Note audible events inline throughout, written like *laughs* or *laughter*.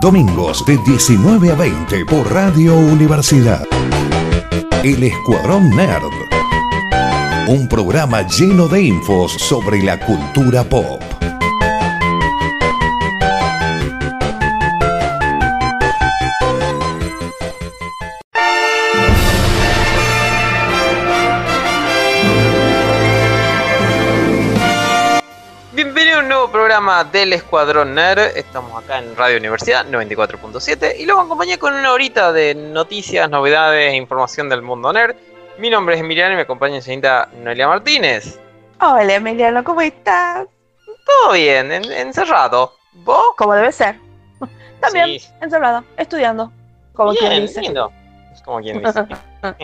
Domingos de 19 a 20 por Radio Universidad. El Escuadrón Nerd. Un programa lleno de infos sobre la cultura pop. Programa del Escuadrón Nerd. Estamos acá en Radio Universidad 94.7 y luego acompañé con una horita de noticias, novedades e información del mundo nerd. Mi nombre es Emiliano y me acompaña señorita Noelia Martínez. Hola Emiliano, ¿cómo estás? Todo bien, en- encerrado. ¿Vos? Como debe ser. También, Sí. encerrado, estudiando. Como Bien, quien dice. lindo. Es como quien dice. *laughs*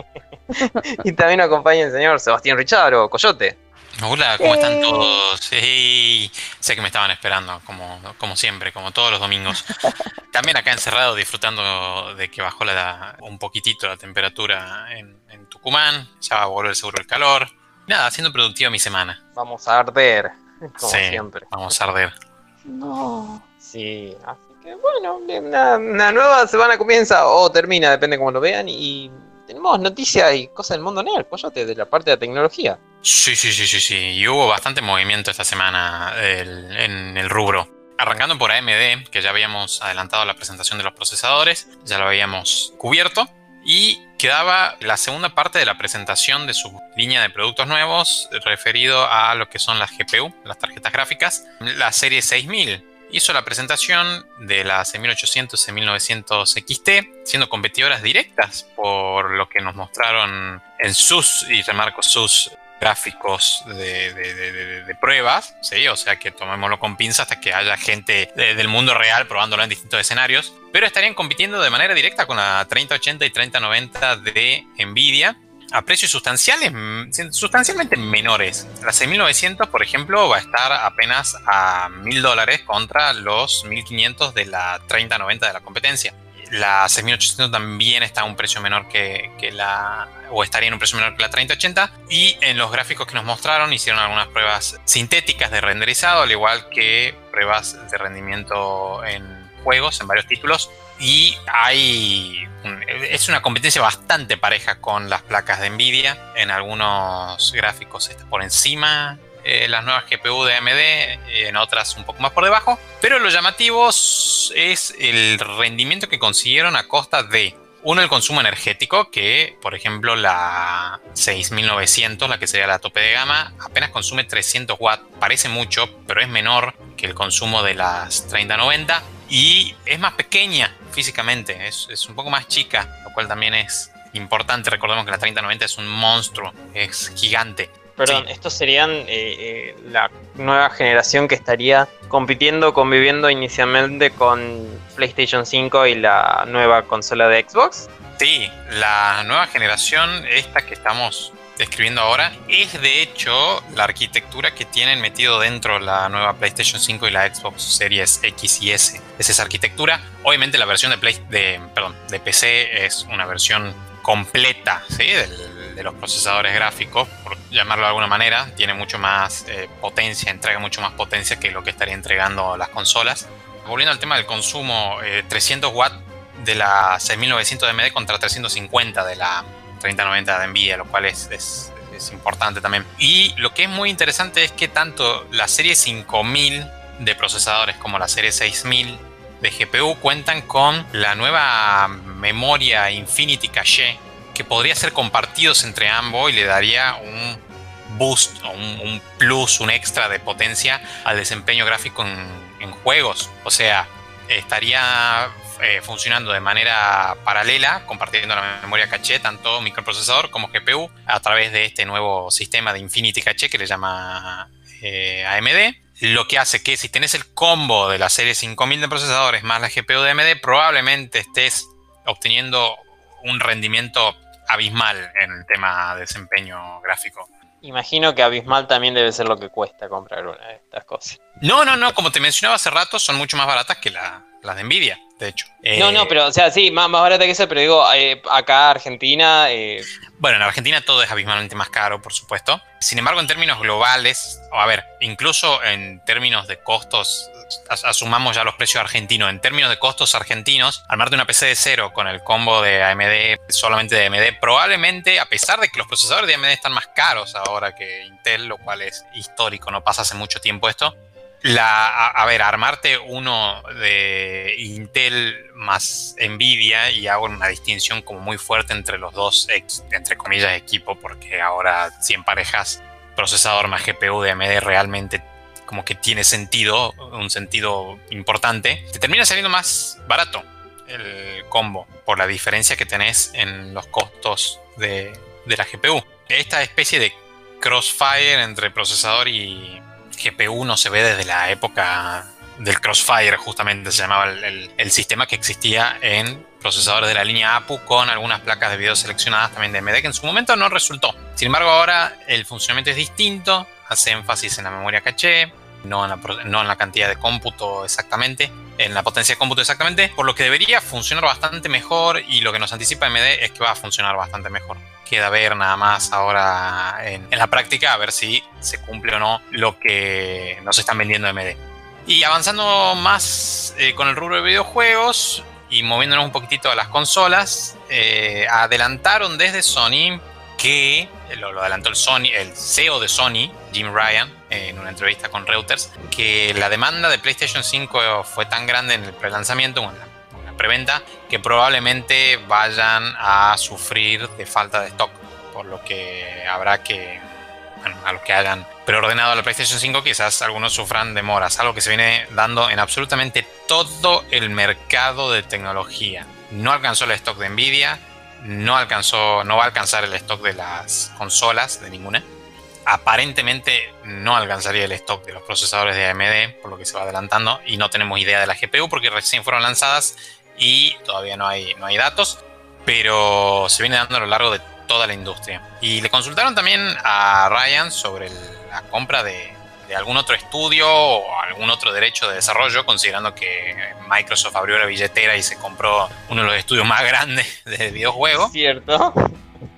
*laughs* y también acompaña el señor Sebastián Richaro, Coyote. Hola, ¿cómo están Eh. todos? Sí, sé que me estaban esperando, como, como siempre, como todos los domingos. *laughs* También acá encerrado, disfrutando de que bajó la, un poquitito la temperatura en, en Tucumán. Ya va a volver seguro el calor. Nada, haciendo productiva mi semana. Vamos a arder, como Sí, siempre. Vamos a arder. No. Sí, así que bueno, una, una nueva semana comienza o termina, depende cómo lo vean. Y tenemos noticias y cosas del mundo nerd, Coyote, de la parte de la tecnología. Sí, sí, sí, sí, sí. Y hubo bastante movimiento esta semana en el rubro. Arrancando por AMD, que ya habíamos adelantado la presentación de los procesadores, ya lo habíamos cubierto. Y quedaba la segunda parte de la presentación de su línea de productos nuevos referido a lo que son las GPU, las tarjetas gráficas, la serie 6000. Hizo la presentación de la 6800 6900 XT, siendo competidoras directas por lo que nos mostraron en sus, y remarco sus gráficos de, de- de- pruebas, o sea que tomémoslo con pinza hasta que haya gente de- del mundo real probándolo en distintos escenarios, pero estarían compitiendo de manera directa con la 3080 y 3090 de Nvidia a precios sustanciales, mm, sustancialmente menores. La 6900, por ejemplo, va a estar apenas a 1000 dólares contra los 1500 de la 3090 de la competencia. La 6800 también está a un precio menor que, que la. o estaría en un precio menor que la 3080. Y en los gráficos que nos mostraron, hicieron algunas pruebas sintéticas de renderizado, al igual que pruebas de rendimiento en juegos, en varios títulos. Y hay. es una competencia bastante pareja con las placas de Nvidia. En algunos gráficos está por encima eh, las nuevas GPU de AMD, en otras un poco más por debajo. Pero lo llamativo es el rendimiento que consiguieron a costa de, uno, el consumo energético, que por ejemplo la 6900, la que sería la tope de gama, apenas consume 300 watts. Parece mucho, pero es menor que el consumo de las 3090 y es más pequeña físicamente, es, es un poco más chica, lo cual también es importante. Recordemos que la 3090 es un monstruo, es gigante. Perdón, Sí. estos serían eh, eh, la nueva generación que estaría compitiendo, conviviendo inicialmente con PlayStation 5 y la nueva consola de Xbox. Sí, la nueva generación, esta que estamos describiendo ahora, es de hecho la arquitectura que tienen metido dentro la nueva PlayStation 5 y la Xbox Series X y S. Es esa arquitectura. Obviamente la versión de, Play, de, perdón, de PC es una versión completa ¿sí? De los procesadores gráficos, por llamarlo de alguna manera. Tiene mucho más eh, potencia, entrega mucho más potencia que lo que estaría entregando las consolas. Volviendo al tema del consumo, eh, 300 watts de la 6900 de AMD contra 350 de la 3090 de Nvidia, lo cual es, es- importante también. Y lo que es muy interesante es que tanto la serie 5000 de procesadores como la serie 6000 de GPU cuentan con la nueva memoria Infinity Cache que podría ser compartidos entre ambos y le daría un boost o un, plus, un extra de potencia al desempeño gráfico en juegos. O sea, estaría eh, funcionando de manera paralela, compartiendo la memoria caché, tanto microprocesador como GPU, a través de este nuevo sistema de Infinity Cache que le llama eh, AMD. Lo que hace que si tenés el combo de la serie 5000 de procesadores más la GPU de AMD, probablemente estés obteniendo un rendimiento abismal en el tema de desempeño gráfico. Imagino que abismal también debe ser lo que cuesta comprar una de estas cosas. No, no, no, como te mencionaba hace rato, son mucho más baratas que la- las de Nvidia. De hecho. No, Eh, no, pero, o sea, sí, más, más barata que esa, pero digo, eh, acá Argentina, eh, Bueno, en Argentina todo es abismalmente más caro, por supuesto. Sin embargo, en términos globales, o a ver, incluso en términos de costos, as- asumamos ya los precios argentinos, en términos de costos argentinos, armarte una PC de cero con el combo de AMD, solamente de AMD, probablemente, a pesar de que los procesadores de AMD están más caros ahora que Intel, lo cual es histórico, no pasa hace mucho tiempo esto, la, a, ver, armarte uno de Intel más Nvidia y hago una distinción como muy fuerte entre los dos, entre comillas, equipo, porque ahora si emparejas procesador más GPU de AMD realmente como que tiene sentido, un sentido importante, te termina saliendo más barato el combo por la diferencia que tenés en los costos de, de la GPU. Esta especie de crossfire entre procesador y GPU no se ve desde la época del Crossfire, justamente se llamaba el, sistema que existía en procesadores de la línea APU con algunas placas de video seleccionadas también de AMD, que en su momento no resultó. Sin embargo, ahora el funcionamiento es distinto, hace énfasis en la memoria caché, no en la, cantidad de cómputo exactamente, en la potencia de cómputo exactamente, por lo que debería funcionar bastante mejor y lo que nos anticipa AMD es que va a funcionar bastante mejor. Queda ver nada más ahora en, la práctica a ver si se cumple o no lo que nos están vendiendo AMD. Y avanzando más eh, con el rubro de videojuegos y moviéndonos un poquitito a las consolas, eh, adelantaron desde Sony que, lo, lo adelantó el, Sony, el CEO de Sony, Jim Ryan, eh, en una entrevista con Reuters, que la demanda de PlayStation 5 fue tan grande en el prelanzamiento, en la preventa, que probablemente vayan a sufrir de falta de stock, por lo que habrá que bueno, a los que hayan preordenado la PlayStation 5, quizás algunos sufran demoras, algo que se viene dando en absolutamente todo el mercado de tecnología. No alcanzó el stock de Nvidia, no alcanzó, no va a alcanzar el stock de las consolas, de ninguna. Aparentemente no alcanzaría el stock de los procesadores de AMD, por lo que se va adelantando, y no tenemos idea de la GPU porque recién fueron lanzadas y todavía no hay, no hay datos, pero se viene dando a lo largo de toda la industria. Y le consultaron también a Ryan sobre la compra de, de algún otro estudio o algún otro derecho de desarrollo, considerando que Microsoft abrió la billetera y se compró uno de los estudios más grandes *laughs* de videojuegos. ¿cierto?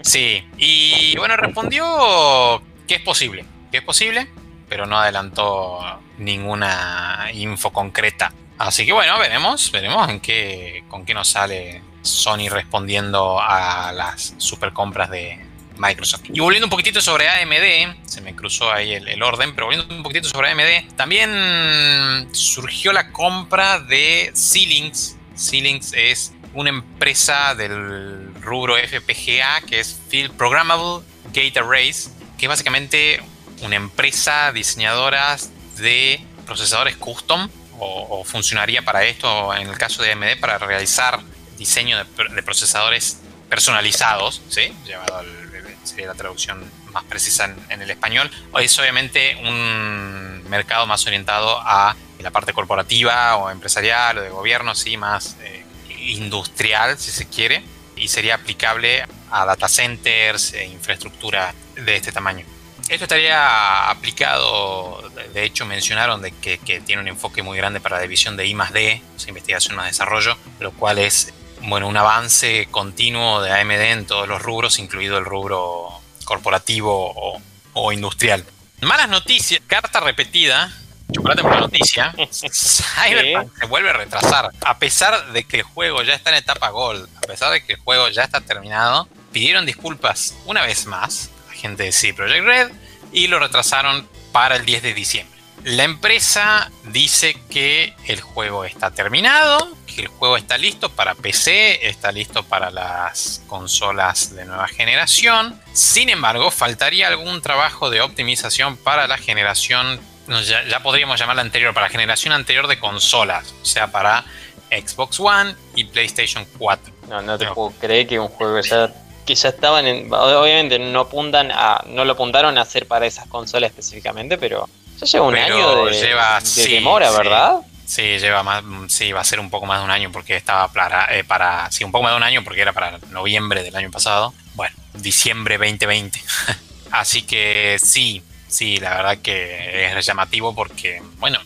Sí, y bueno, respondió que es posible, que es posible, pero no adelantó ninguna info concreta. Así que bueno, veremos, veremos en qué, con qué nos sale Sony respondiendo a las super compras de Microsoft. Y volviendo un poquitito sobre AMD, se me cruzó ahí el, orden, pero volviendo un poquitito sobre AMD, también surgió la compra de Xilinx. Xilinx es una empresa del rubro FPGA que es Field Programmable Gate Arrays, que es básicamente una empresa diseñadora de procesadores custom o, funcionaría para esto en el caso de AMD para realizar diseño de, de procesadores personalizados, ¿sí? Llevado al, sería la traducción más precisa en, en el español. Es obviamente un mercado más orientado a la parte corporativa o empresarial o de gobierno, sí, más eh, industrial, si se quiere, y sería aplicable a data centers e infraestructura de este tamaño. Esto estaría aplicado, de- hecho mencionaron de que, que tiene un enfoque muy grande para la división de I más D, o sea, investigación más desarrollo, lo cual es bueno, un avance continuo de AMD en todos los rubros, incluido el rubro corporativo o, o industrial. Malas noticias, carta repetida, chocolate por la noticia, *laughs* Cyberpunk se vuelve a retrasar. A pesar de que el juego ya está en etapa Gold, a pesar de que el juego ya está terminado, pidieron disculpas una vez más a la gente de CD Projekt Red y lo retrasaron para el 10 de diciembre. La empresa dice que el juego está terminado, que el juego está listo para PC, está listo para las consolas de nueva generación. Sin embargo, faltaría algún trabajo de optimización para la generación, ya, ya podríamos llamarla anterior, para la generación anterior de consolas, o sea, para Xbox One y PlayStation 4. No, no te puedo creer que un juego ya que ya estaban en, obviamente no apuntan a no lo apuntaron a hacer para esas consolas específicamente, pero ya lleva un Pero año de, lleva- de sí, demora. ¿verdad? Sí, lleva más, sí, va a ser un poco más de un año porque estaba para, eh, para, sí, un poco más de un año porque era para noviembre del año pasado. Bueno, diciembre 2020. *laughs* Así que sí, sí, la verdad que es llamativo porque, bueno,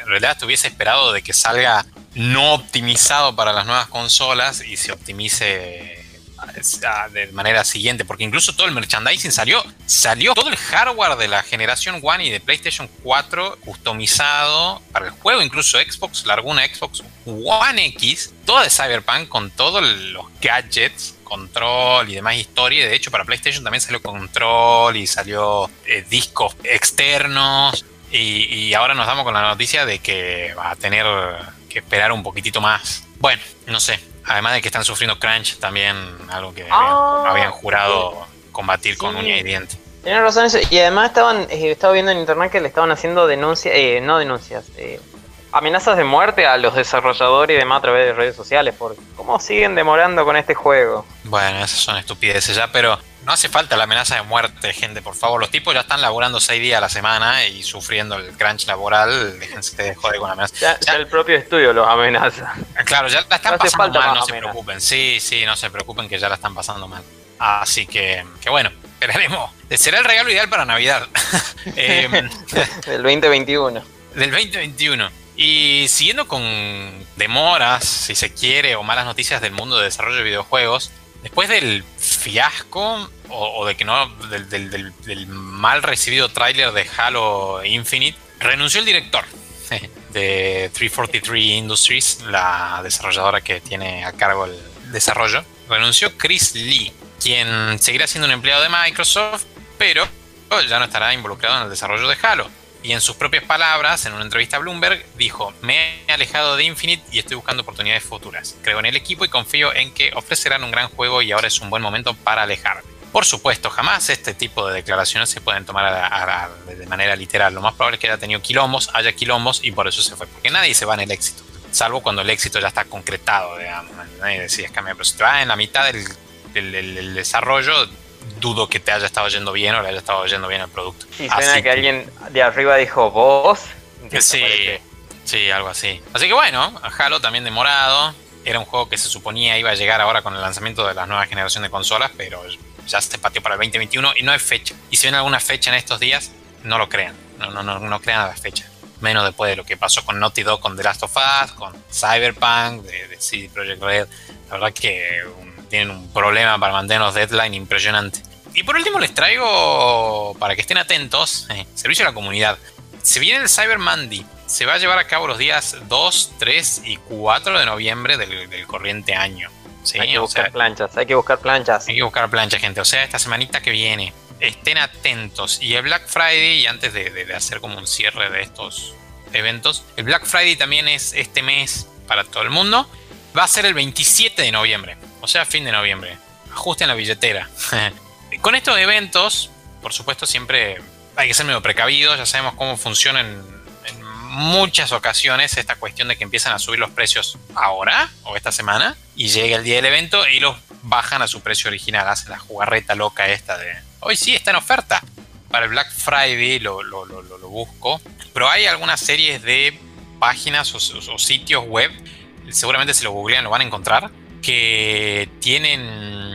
en realidad te hubiese esperado de que salga no optimizado para las nuevas consolas y se optimice de manera siguiente, porque incluso todo el merchandising salió, salió todo el hardware de la generación One y de PlayStation 4 customizado para el juego, incluso Xbox largó una Xbox One X, toda de Cyberpunk con todos los gadgets control y demás historia. De hecho, para PlayStation también salió control y salió eh, discos externos. Y, ahora nos damos con la noticia de que va a tener que esperar un poquitito más. Bueno, no sé. Además de que están sufriendo crunch, también algo que Ah, habían, jurado combatir con Sí. uña y diente. Tienes razón eso. Y además estaban, eh, estaba viendo en internet que le estaban haciendo denuncias, eh, no denuncias, eh, amenazas de muerte a los desarrolladores y demás a través de redes sociales. Por cómo siguen demorando con este juego. Bueno, esas son estupideces ya, pero no hace falta la amenaza de muerte, gente, por favor. Los tipos ya están laborando seis días a la semana y sufriendo el crunch laboral. Déjense de joder con la amenaza. Ya, ya el propio estudio los amenaza. Claro, ya la están No pasando falta mal, no se preocupen. Sí, sí, no se preocupen que ya la están pasando mal. Así que, que bueno, esperaremos. Será el regalo ideal para Navidad. *laughs* Eh, *laughs* Del 2021. del 2021. Y siguiendo con demoras, si se quiere, o malas noticias del mundo de desarrollo de videojuegos, después del fiasco o, de que no, del- del mal recibido tráiler de Halo Infinite, renunció el director *laughs* de 343 Industries, la desarrolladora que tiene a cargo el desarrollo. Renunció Chris Lee, quien seguirá siendo un empleado de Microsoft, pero ya no estará involucrado en el desarrollo de Halo. Y en sus propias palabras, en una entrevista a Bloomberg, dijo, me he alejado de Infinite y estoy buscando oportunidades futuras. Creo en el equipo y confío en que ofrecerán un gran juego y ahora es un buen momento para alejarme. Por supuesto, jamás este tipo de declaraciones se pueden tomar de manera literal. Lo más probable es que haya tenido quilombos, haya quilombos y por eso se fue. Porque nadie se va en el éxito. Salvo cuando el éxito ya está concretado, digamos. Nadie decía, cambia, pero si te en la mitad del desarrollo, dudo que te haya estado yendo bien o le haya estado yendo bien el producto. Y suena Así que alguien de arriba dijo vos. Sí, sí, algo así. Así que bueno, Halo también demorado. Era un juego que se suponía iba a llegar ahora con el lanzamiento de la nueva generación de consolas, pero ya se pateó para el 2021 y no hay fecha. Y si ven alguna fecha en estos días, no lo crean. No, no, no, no crean a la fecha. Menos después de lo que pasó con Naughty Dog, con The Last of Us, con Cyberpunk, de, de CD Projekt Red. La verdad que un- tienen un problema para mantener los deadline impresionante. Y por último les traigo, para que estén atentos, eh, servicio a la comunidad. Se viene el Cyber Monday. Se va a llevar a cabo los días 2, 3 y 4 de noviembre del, del corriente año. ¿sí? Hay que O buscar sea, planchas, hay que buscar planchas. hay que buscar plancha, gente. O sea, esta semanita que viene. Estén atentos. Y el Black Friday, y antes de, de- de hacer como un cierre de estos eventos, el Black Friday también es este mes para todo el mundo. Va a ser el 27 de noviembre. O sea, fin de noviembre. Ajusten la billetera. *laughs* Con estos eventos, por supuesto, siempre hay que ser medio precavidos. Ya sabemos cómo funciona en, muchas ocasiones esta cuestión de que empiezan a subir los precios ahora o esta semana y llega el día del evento y los bajan a su precio original. Hacen la jugarreta loca esta de hoy sí está en oferta. Para el Black Friday lo, lo- lo- lo- busco. Pero hay algunas series de páginas o, o- o sitios web, seguramente si lo googlean lo van a encontrar, que tienen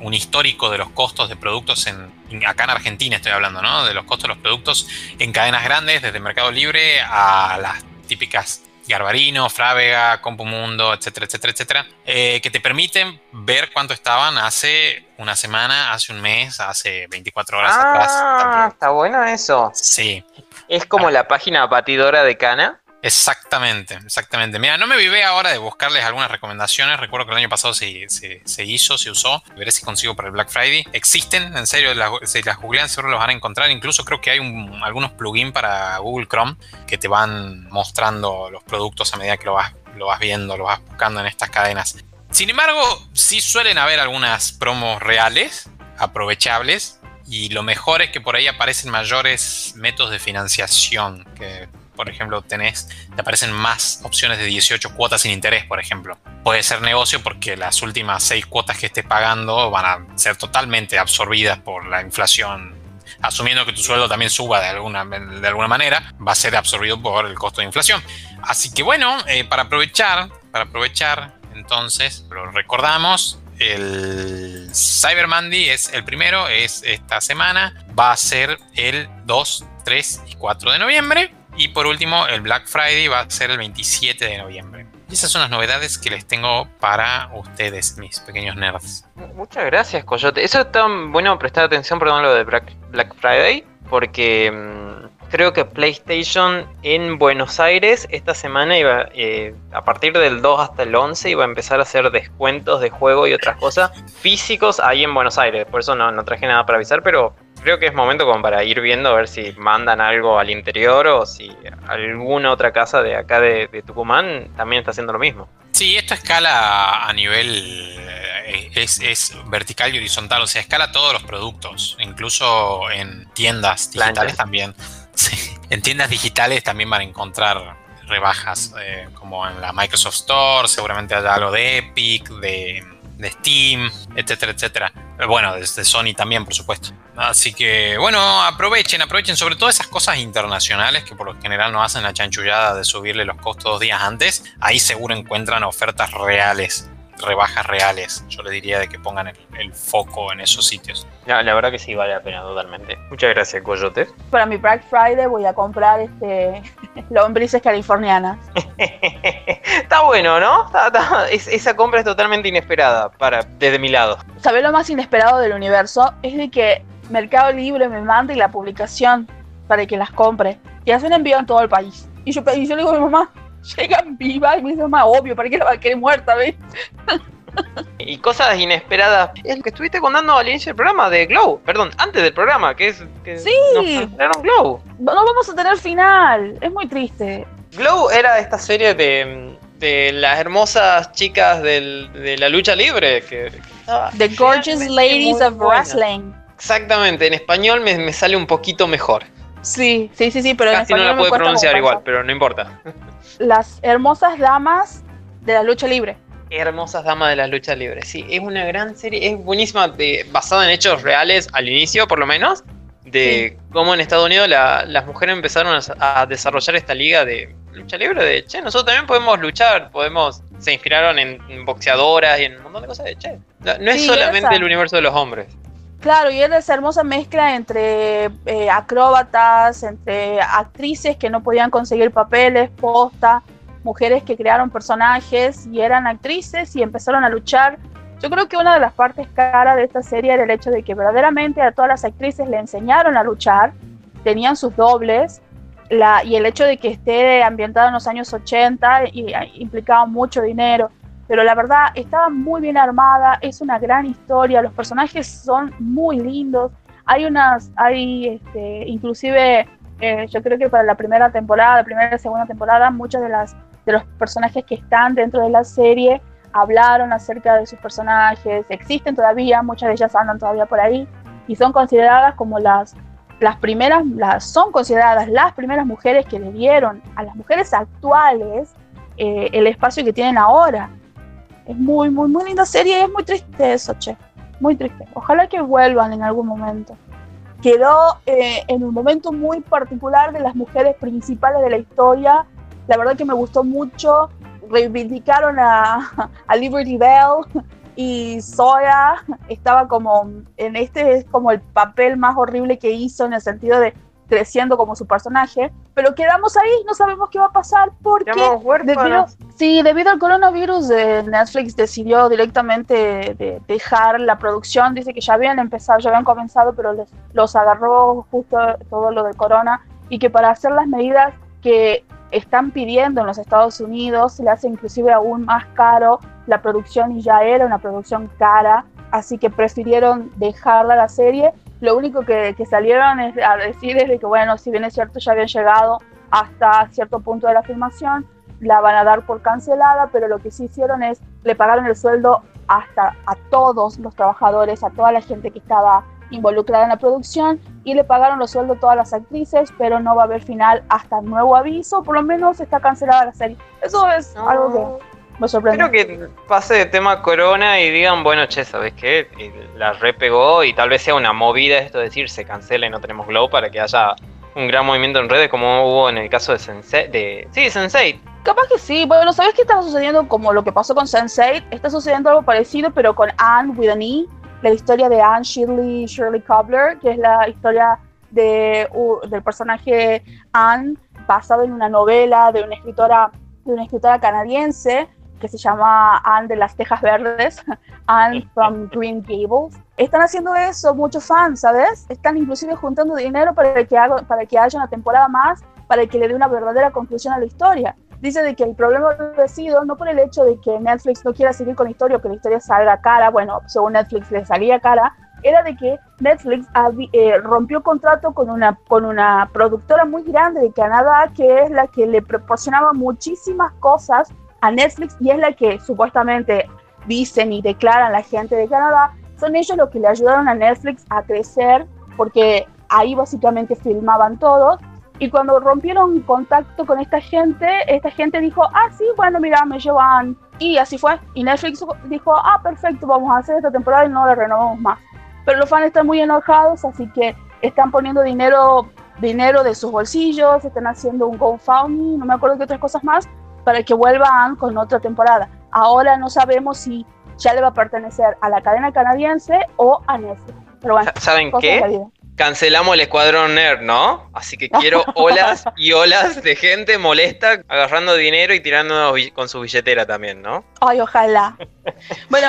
un histórico de los costos de productos en, acá en Argentina estoy hablando, ¿no? De los costos de los productos en cadenas grandes, desde Mercado Libre a las típicas Garbarino, Frávega, Compumundo, etcétera, etcétera, etcétera, eh, que te permiten ver cuánto estaban hace una semana, hace un mes, hace 24 horas atrás. Ah, está bueno eso. Sí, Es como la página batidora de cana. Exactamente, exactamente. Mira, no me vivé ahora de buscarles algunas recomendaciones. Recuerdo que el año pasado se, se- hizo, se usó. Veré si consigo para el Black Friday. Existen, en serio, si las googlean seguro los van a encontrar. Incluso creo que hay un- algunos plugins para Google Chrome que te van mostrando los productos a medida que lo vas, lo vas viendo, lo vas buscando en estas cadenas. Sin embargo, sí suelen haber algunas promos reales, aprovechables. Y lo mejor es que por ahí aparecen mayores métodos de financiación que por ejemplo, tenés, te aparecen más opciones de 18 cuotas sin interés, por ejemplo. Puede ser negocio porque las últimas 6 cuotas que estés pagando van a ser totalmente absorbidas por la inflación. Asumiendo que tu sueldo también suba de alguna, de alguna manera, va a ser absorbido por el costo de inflación. Así que bueno, eh, para aprovechar, para aprovechar, entonces, lo recordamos, el Cyber Monday es el primero, es esta semana, va a ser el 2, 3 y 4 de noviembre. Y por último, el Black Friday va a ser el 27 de noviembre. Y esas son las novedades que les tengo para ustedes, mis pequeños nerds. Muchas gracias, Coyote. Eso es tan bueno prestar atención, perdón, lo de Black, Friday, porque mm, creo que PlayStation en Buenos Aires esta semana iba, eh, a partir del 2 hasta el 11, iba a empezar a hacer descuentos de juego y otras cosas físicos ahí en Buenos Aires. Por eso no, no traje nada para avisar, pero creo que es momento como para ir viendo a ver si mandan algo al interior o si alguna otra casa de acá de, de Tucumán también está haciendo lo mismo. Sí, esto escala a nivel. eh, Es, es vertical y horizontal, o sea, escala todos los productos, incluso en tiendas digitales también. *laughs* Sí, en tiendas digitales también van a encontrar rebajas, eh, como en la Microsoft Store, seguramente haya algo de Epic, de, de Steam, etcétera, etcétera. Eh, Bueno, desde Sony también, por supuesto. Así que, bueno, aprovechen, aprovechen sobre todo esas cosas internacionales que por lo general no hacen la chanchullada de subirle los costos dos días antes. Ahí seguro encuentran ofertas reales, rebajas reales. Yo les diría de que pongan el, el foco en esos sitios. La, la verdad que sí, vale la pena totalmente. Muchas gracias, Coyote. Para mi Black Friday voy a comprar este *laughs* lombrices californianas. *laughs* está bueno, ¿no? Está- está- es- esa compra es totalmente inesperada para, desde mi lado. ¿Sabés lo más inesperado del universo? Es de que Mercado Libre me mande la publicación para que las compre. Y hacen envío en todo el país. Y yo, y yo le digo a mi mamá, llegan vivas. Y me dice, mamá, obvio, ¿para qué la va a querer muerta? ¿ves? *laughs* Y cosas inesperadas. Es lo que estuviste contando al inicio del programa de Glow. Perdón, antes del programa, que es que Sí. nos Glow. No vamos a tener final. Es muy triste. Glow era esta serie de, de las hermosas chicas del- de la lucha libre. Que, que estaba The Gorgeous Ladies of buena. Wrestling. Exactamente, en español me, me sale un poquito mejor. Sí, sí, sí, sí, pero en no la puedo pronunciar igual, pero no importa. Las hermosas damas de la lucha libre. Hermosas damas de las luchas libres. Sí, es una gran serie, es buenísima, de, basada en hechos reales al inicio, por lo menos, de cómo en Estados Unidos la- las mujeres empezaron a, a desarrollar esta liga de lucha libre. De che, nosotros también podemos luchar, podemos. Se inspiraron en, en boxeadoras y en un montón de cosas de che. No, no es Sí, solamente esa. el universo de los hombres. Claro, y era esa hermosa mezcla entre eh, acróbatas, entre actrices que no podían conseguir papeles, posta, mujeres que crearon personajes y eran actrices y empezaron a luchar. Yo creo que una de las partes caras de esta serie era el hecho de que verdaderamente a todas las actrices le enseñaron a luchar, tenían sus dobles, y el hecho de que esté ambientado en los años 80 y, y implicaba mucho dinero pero la verdad estaba muy bien armada, es una gran historia, los personajes son muy lindos, hay unas, hay este, inclusive eh, yo creo que para la primera temporada, primera y segunda temporada, muchos de las de los personajes que están dentro de la serie hablaron acerca de sus personajes, existen todavía, muchas de ellas andan todavía por ahí y son consideradas como las las primeras, las, son consideradas las primeras mujeres que le dieron a las mujeres actuales eh, el espacio que tienen ahora. Es muy, muy, muy linda serie y es muy triste eso, che. Muy triste. Ojalá que vuelvan en algún momento. Quedó eh, en un momento muy particular de las mujeres principales de la historia. La verdad que me gustó mucho. Reivindicaron a, a Liberty Bell y Zoya estaba como en este es como el papel más horrible que hizo en el sentido de creciendo como su personaje, pero quedamos ahí, no sabemos qué va a pasar porque debido, sí, debido al coronavirus eh, Netflix decidió directamente de- dejar la producción, dice que ya habían empezado, ya habían comenzado, pero les, los agarró justo todo lo del corona y que para hacer las medidas que están pidiendo en los Estados Unidos se le hace inclusive aún más caro la producción y ya era una producción cara, así que prefirieron dejarla la serie. Lo único que, que salieron es a decir es de que, bueno, si bien es cierto, ya habían llegado hasta cierto punto de la filmación, la van a dar por cancelada, pero lo que sí hicieron es, le pagaron el sueldo hasta a todos los trabajadores, a toda la gente que estaba involucrada en la producción y le pagaron los sueldos a todas las actrices, pero no va a haber final hasta nuevo aviso, por lo menos está cancelada la serie. Eso es No. algo que me sorprende. Espero que pase de tema corona y digan, bueno, che, ¿sabes qué? Y la repegó y tal vez sea una movida esto de decir se cancela y no tenemos Glow para que haya un gran movimiento en redes como hubo en el caso de Sensei. De, sí, Sensei. Capaz que sí. Bueno, ¿sabes qué está sucediendo como lo que pasó con Sense8? Está sucediendo algo parecido, pero con Anne with an E, la historia de Anne Shirley, Shirley Cobbler, que es la historia de, u- del personaje Anne, basado en una novela de una escritora de una escritora canadiense que se llama Anne de las Tejas Verdes, *laughs* Anne from Green Gables. Están haciendo eso muchos fans, ¿sabes? Están inclusive juntando dinero para que, haga, para que haya una temporada más, para que le dé una verdadera conclusión a la historia. Dice de que el problema ha sido no por el hecho de que Netflix no quiera seguir con la historia o que la historia salga cara, bueno, según Netflix le salía cara, era de que Netflix eh, rompió contrato con una, con una productora muy grande de Canadá que es la que le proporcionaba muchísimas cosas a Netflix y es la que supuestamente dicen y declaran la gente de Canadá, son ellos los que le ayudaron a Netflix a crecer porque ahí básicamente filmaban todos y cuando rompieron contacto con esta gente, esta gente dijo, ah, sí, bueno, mira, me llevan. Y así fue. Y Netflix dijo, ah, perfecto, vamos a hacer esta temporada y no la renovamos más. Pero los fans están muy enojados, así que están poniendo dinero, dinero de sus bolsillos, están haciendo un GoFundMe, no me acuerdo qué otras cosas más, para que vuelvan con otra temporada. Ahora no sabemos si ya le va a pertenecer a la cadena canadiense o a Netflix. Pero bueno, ¿saben qué? cancelamos el escuadrón nerd, ¿no? Así que quiero *laughs* olas y olas de gente molesta agarrando dinero y tirando con su billetera también, ¿no? Ay, ojalá. bueno,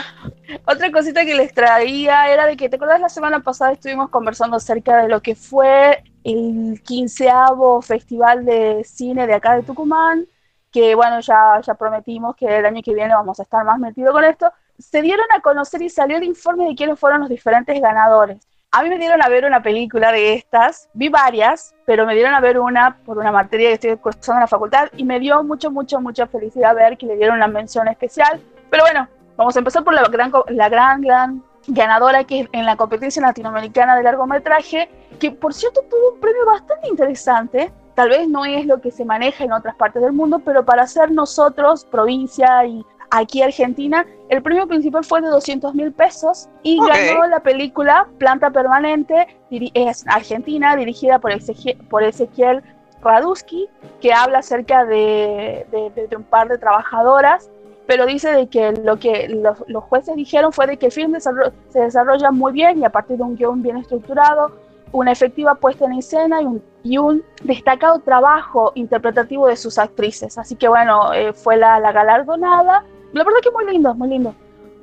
otra cosita que les traía era de que, ¿te acuerdas la semana pasada estuvimos conversando acerca de lo que fue el quinceavo festival de cine de acá de Tucumán? Que bueno, ya, ya prometimos que el año que viene vamos a estar más metidos con esto. Se dieron a conocer y salió el informe de quiénes fueron los diferentes ganadores. A mí me dieron a ver una película de estas, vi varias, pero me dieron a ver una por una materia que estoy cursando en la facultad y me dio mucho, mucho, mucha felicidad ver que le dieron una mención especial. Pero bueno, vamos a empezar por la gran, la gran, gran ganadora que es en la competencia latinoamericana de largometraje, que por cierto tuvo un premio bastante interesante. Tal vez no es lo que se maneja en otras partes del mundo, pero para ser nosotros, provincia y aquí Argentina, el premio principal fue de 200 mil pesos y ganó la película Planta Permanente, es argentina, dirigida por, Ezequiel, por Ezequiel Radusky, que habla acerca de, de, un par de trabajadoras, pero dice de que lo que los, jueces dijeron fue de que el film se desarrolla muy bien y a partir de un guion bien estructurado, una efectiva puesta en escena y un, y un destacado trabajo interpretativo de sus actrices. Así que bueno, eh, fue la, la galardonada la verdad que muy lindo, muy lindo.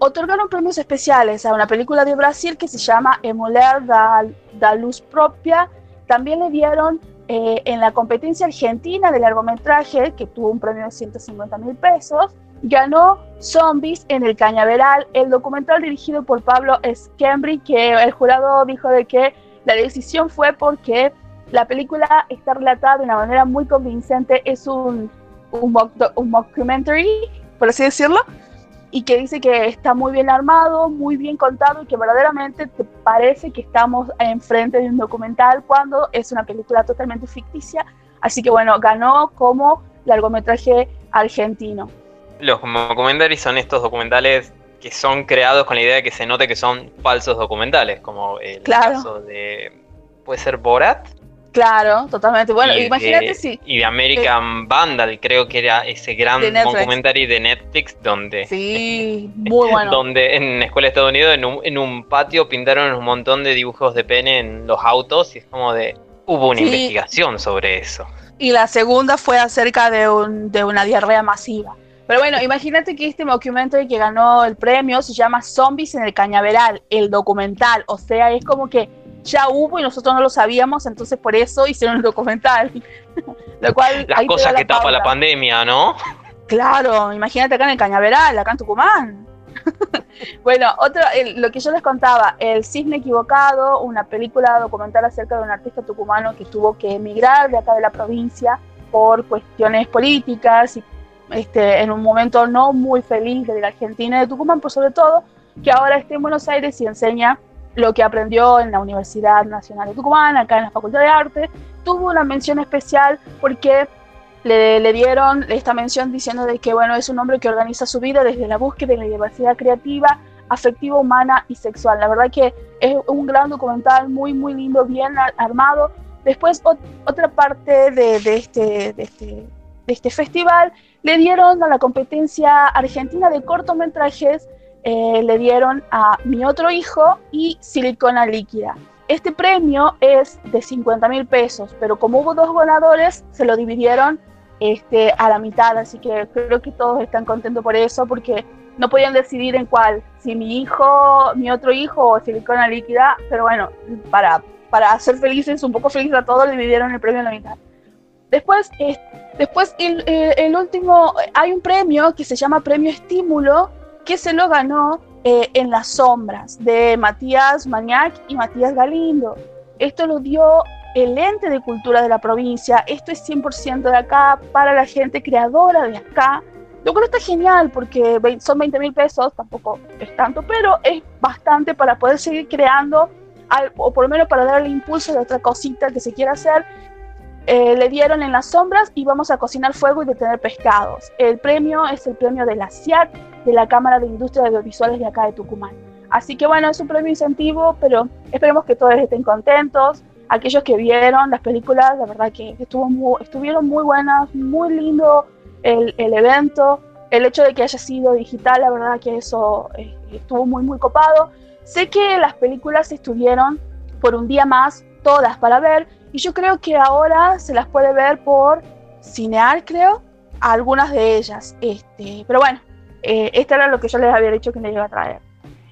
Otorgaron premios especiales a una película de Brasil que se llama Emuler da, da Luz Propia. También le dieron eh, en la competencia argentina de largometraje, que tuvo un premio de 150 mil pesos, ganó Zombies en el Cañaveral, el documental dirigido por Pablo Scambri, que el jurado dijo de que la decisión fue porque la película está relatada de una manera muy convincente, es un, un, un mockumentary por así decirlo, y que dice que está muy bien armado, muy bien contado y que verdaderamente te parece que estamos enfrente de un documental cuando es una película totalmente ficticia. Así que bueno, ganó como largometraje argentino. Los documentales son estos documentales que son creados con la idea de que se note que son falsos documentales, como el caso de... ¿Puede ser Borat? Claro, totalmente. Bueno, imagínate si. Y de American Vandal, creo que era ese gran documentary de Netflix donde. Sí, *laughs* muy bueno. donde en la escuela de Estados Unidos, en un, en un, patio, pintaron un montón de dibujos de pene en los autos y es como de. Hubo una investigación sobre eso. Y la segunda fue acerca de, un, de una diarrea masiva. Pero bueno, imagínate que este documentary que ganó el premio se llama Zombies en el Cañaveral, el documental. O sea, es como que ya hubo y nosotros no lo sabíamos, entonces por eso hicieron el documental. *laughs* lo cual, Las cosas que tapa la pandemia, ¿no? Claro, imagínate acá en el Cañaveral, acá en Tucumán. *laughs* bueno, otro, lo que yo les contaba, El Cisne Equivocado, una película documental acerca de un artista tucumano que tuvo que emigrar de acá de la provincia por cuestiones políticas y este, en un momento no muy feliz de la Argentina y de Tucumán, por sobre todo, que ahora está en Buenos Aires y enseña lo que aprendió en la Universidad Nacional de Tucumán, acá en la Facultad de Arte, tuvo una mención especial porque le, le, dieron esta mención diciendo de que bueno, es un hombre que organiza su vida desde la búsqueda de la diversidad creativa, afectiva, humana y sexual. La verdad que es un gran documental, muy, muy lindo, bien armado. Después, otra parte de, de, este, de, este, de este festival, le dieron a la competencia argentina de cortometrajes eh, le dieron a Mi Otro Hijo y Silicona Líquida. Este premio es de 50 mil pesos, pero como hubo dos ganadores, se lo dividieron este, a la mitad, así que creo que todos están contentos por eso, porque no podían decidir en cuál, si mi hijo, mi otro hijo o Silicona Líquida, pero bueno, para, para hacer felices, un poco felices a todos, le dieron el premio a la mitad. Después, eh, después el, el, último, hay un premio que se llama Premio Estímulo, que se lo ganó eh, en las sombras de Matías Maniac y Matías Galindo. Esto lo dio el ente de cultura de la provincia. Esto es 100% de acá para la gente creadora de acá. Lo cual está genial porque son 20 mil pesos, tampoco es tanto, pero es bastante para poder seguir creando, o por lo menos para dar el impulso de otra cosita que se quiera hacer. Eh, le dieron en las sombras y vamos a cocinar fuego y detener pescados. El premio es el premio de la de la Cámara de Industria Audiovisuales de acá de Tucumán. Así que bueno, es un premio incentivo, pero esperemos que todos estén contentos aquellos que vieron las películas, la verdad que estuvo estuvieron muy buenas, muy lindo el, el, evento, el hecho de que haya sido digital, la verdad que eso eh, estuvo muy, muy copado. Sé que las películas estuvieron por un día más, todas para ver, y yo creo que ahora se las puede ver por Cinear, creo, algunas de ellas. Este, pero bueno, eh, esto era lo que yo les había dicho que les iba a traer.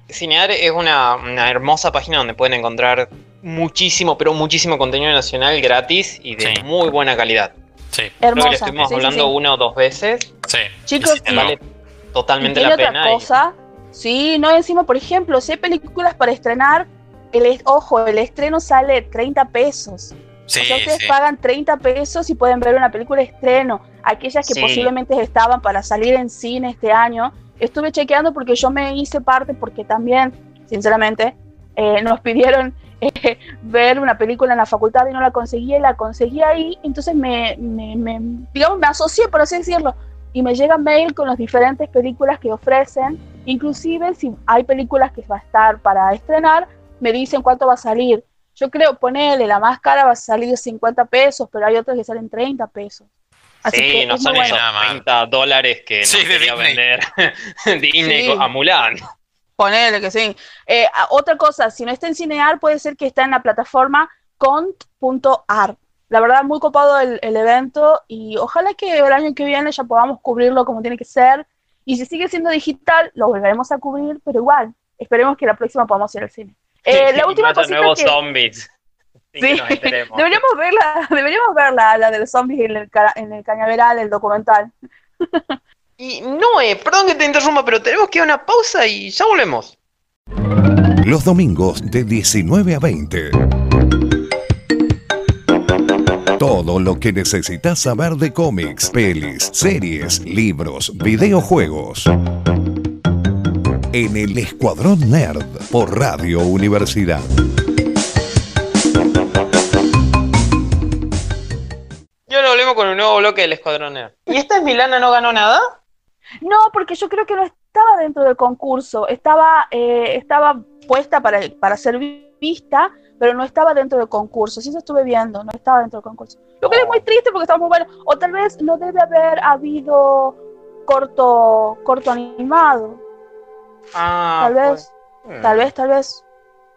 Cinear es una, una hermosa página donde pueden encontrar muchísimo, pero muchísimo contenido nacional gratis y de muy buena calidad. Sí. Hermosa. Creo que estuvimos hablando una o dos veces. Sí. Chicos, vale totalmente la pena. Otra cosa, sí, no encima, por ejemplo, si hay películas para estrenar, el ojo, el estreno sale 30 pesos. Sí, ustedes pagan 30 pesos y pueden ver una película de estreno. Aquellas que posiblemente estaban para salir en cine este año. Estuve chequeando porque yo me hice parte, porque también, sinceramente, eh, nos pidieron *laughs* ver una película en la facultad y no la conseguía y la conseguí ahí, entonces me, me, digamos, me asocié, por así decirlo, y me llega mail con las diferentes películas que ofrecen, inclusive si hay películas que va a estar para estrenar, me dicen cuánto va a salir. Yo creo, ponerle la más cara va a salir 50 pesos, pero hay otras que salen 30 pesos. Así sí, no son esos 30 dólares que sí, quería vender *laughs* Disney a Mulan. Ponele que sí. Eh, otra cosa, si no está en Cinear, puede ser que está en la plataforma cont.ar. La verdad, muy copado el, evento y ojalá que el año que viene ya podamos cubrirlo como tiene que ser. Y si sigue siendo digital, lo volveremos a cubrir, pero igual, esperemos que la próxima podamos ir al cine. Eh, la última cosa. nuevos zombies. *laughs* Sí, deberíamos verla, *laughs* deberíamos verla, la de los zombies en el, en el cañaveral, el documental. *laughs* Y Noé, perdón que te interrumpa, pero tenemos que ir a una pausa y ya volvemos. Los domingos de 19 a 20. Todo lo que necesitas saber de cómics, pelis, series, libros, videojuegos. En el Escuadrón Nerd por Radio Universidad. Y ahora volvemos con un nuevo bloque del Escuadrón Nerd. ¿Y esta es Milana no ganó nada? No, porque yo creo que no estaba dentro del concurso, estaba, eh, estaba puesta para, para ser vista, pero no estaba dentro del concurso. Sí, eso estuve viendo, no estaba dentro del concurso. Lo que es muy triste porque estaba muy bueno. O tal vez no debe haber habido corto, corto animado. Ah, tal vez, pues, tal vez, tal vez.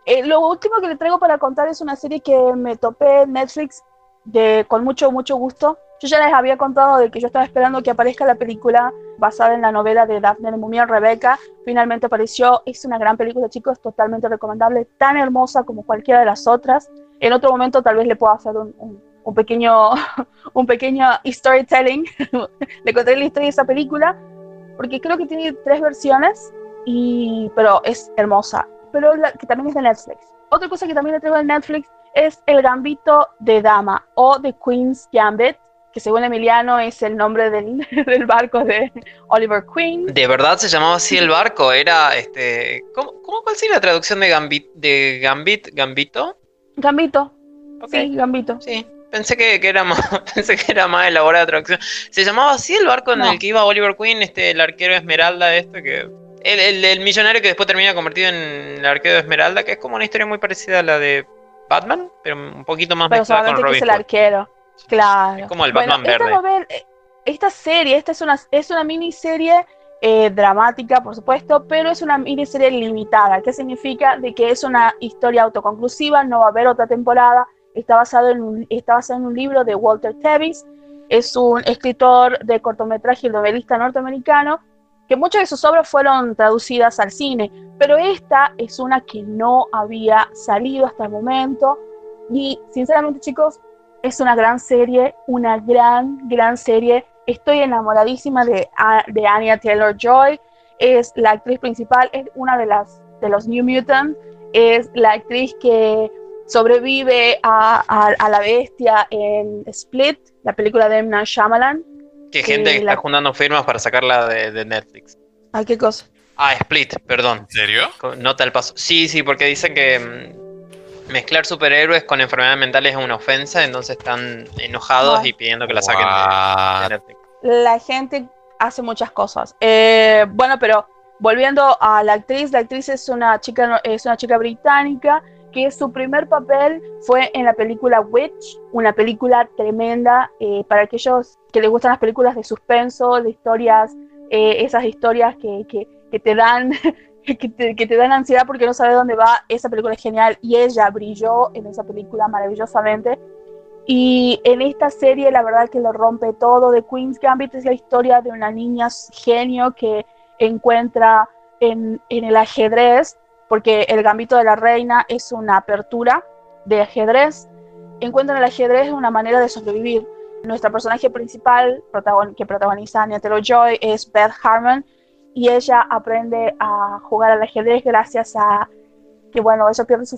Eh, lo último que le traigo para contar es una serie que me topé en Netflix de, con mucho, mucho gusto. Yo ya les había contado de que yo estaba esperando que aparezca la película basada en la novela de Daphne de Mumiel, Rebeca. Finalmente apareció. Es una gran película, chicos, totalmente recomendable, tan hermosa como cualquiera de las otras. En otro momento tal vez le pueda hacer un, un, pequeño, *laughs* un pequeño storytelling. *laughs* le contaré la historia de esa película, porque creo que tiene tres versiones, y, pero es hermosa. Pero que también es de Netflix. Otra cosa que también le traigo de Netflix es El Gambito de Dama o The Queen's Gambit que según Emiliano es el nombre del, *laughs* del, barco de Oliver Queen. De verdad se llamaba así el barco, era este. ¿Cómo, cómo cuál sería la traducción de Gambit? De Gambit, Gambito? Gambito. Sí, Gambito. Sí. Pensé que, que, era más, *laughs* pensé que era más elaborada la traducción. Se llamaba así el barco en el que iba Oliver Queen, este, el arquero Esmeralda, este que. El, el, millonario que después termina convertido en el arquero Esmeralda, que es como una historia muy parecida a la de Batman, pero un poquito más pero mezclada con Robin que es el arquero. Claro. Es como el Batman verde. Eh, esta, serie, esta es una, es una miniserie eh, dramática, por supuesto, pero es una miniserie limitada. ¿Qué significa? De que es una historia autoconclusiva, no va a haber otra temporada. Está basado en un, está basado en un libro de Walter Tevis. es un escritor de cortometraje y novelista norteamericano que muchas de sus obras fueron traducidas al cine, pero esta es una que no había salido hasta el momento y sinceramente chicos, es una gran serie, una gran, gran serie. Estoy enamoradísima de, de Anya Taylor-Joy, es la actriz principal, es una de las de los New Mutants, es la actriz que sobrevive a, la bestia en Split, la película de M. Shyamalan. Que gente que está juntando firmas para sacarla de, Netflix. ¿A qué cosa? Ah, Split, perdón. ¿En serio? Nota el paso. Sí, sí, porque dicen que mm, mezclar superhéroes con enfermedades mentales es una ofensa, entonces están enojados y pidiendo que la saquen de, Netflix. La gente hace muchas cosas. Eh, bueno, pero volviendo a la actriz, la actriz es una chica, es una chica británica que su primer papel fue en la película Witch, una película tremenda eh, para aquellos que les gustan las películas de suspenso, de historias, eh, esas historias que, que, te dan *laughs* que te, que te, dan ansiedad porque no sabes dónde va. Esa película es genial y ella brilló en esa película maravillosamente. Y en esta serie la verdad que lo rompe todo. The Queen's Gambit es la historia de una niña genio que encuentra en, en el ajedrez porque el gambito de la reina es una apertura de ajedrez. Encuentran el ajedrez una manera de sobrevivir. Nuestra personaje principal, que protagoniza Anya Taylor-Joy, es Beth Harmon, y ella aprende a jugar al ajedrez gracias a que, bueno, ella pierde su,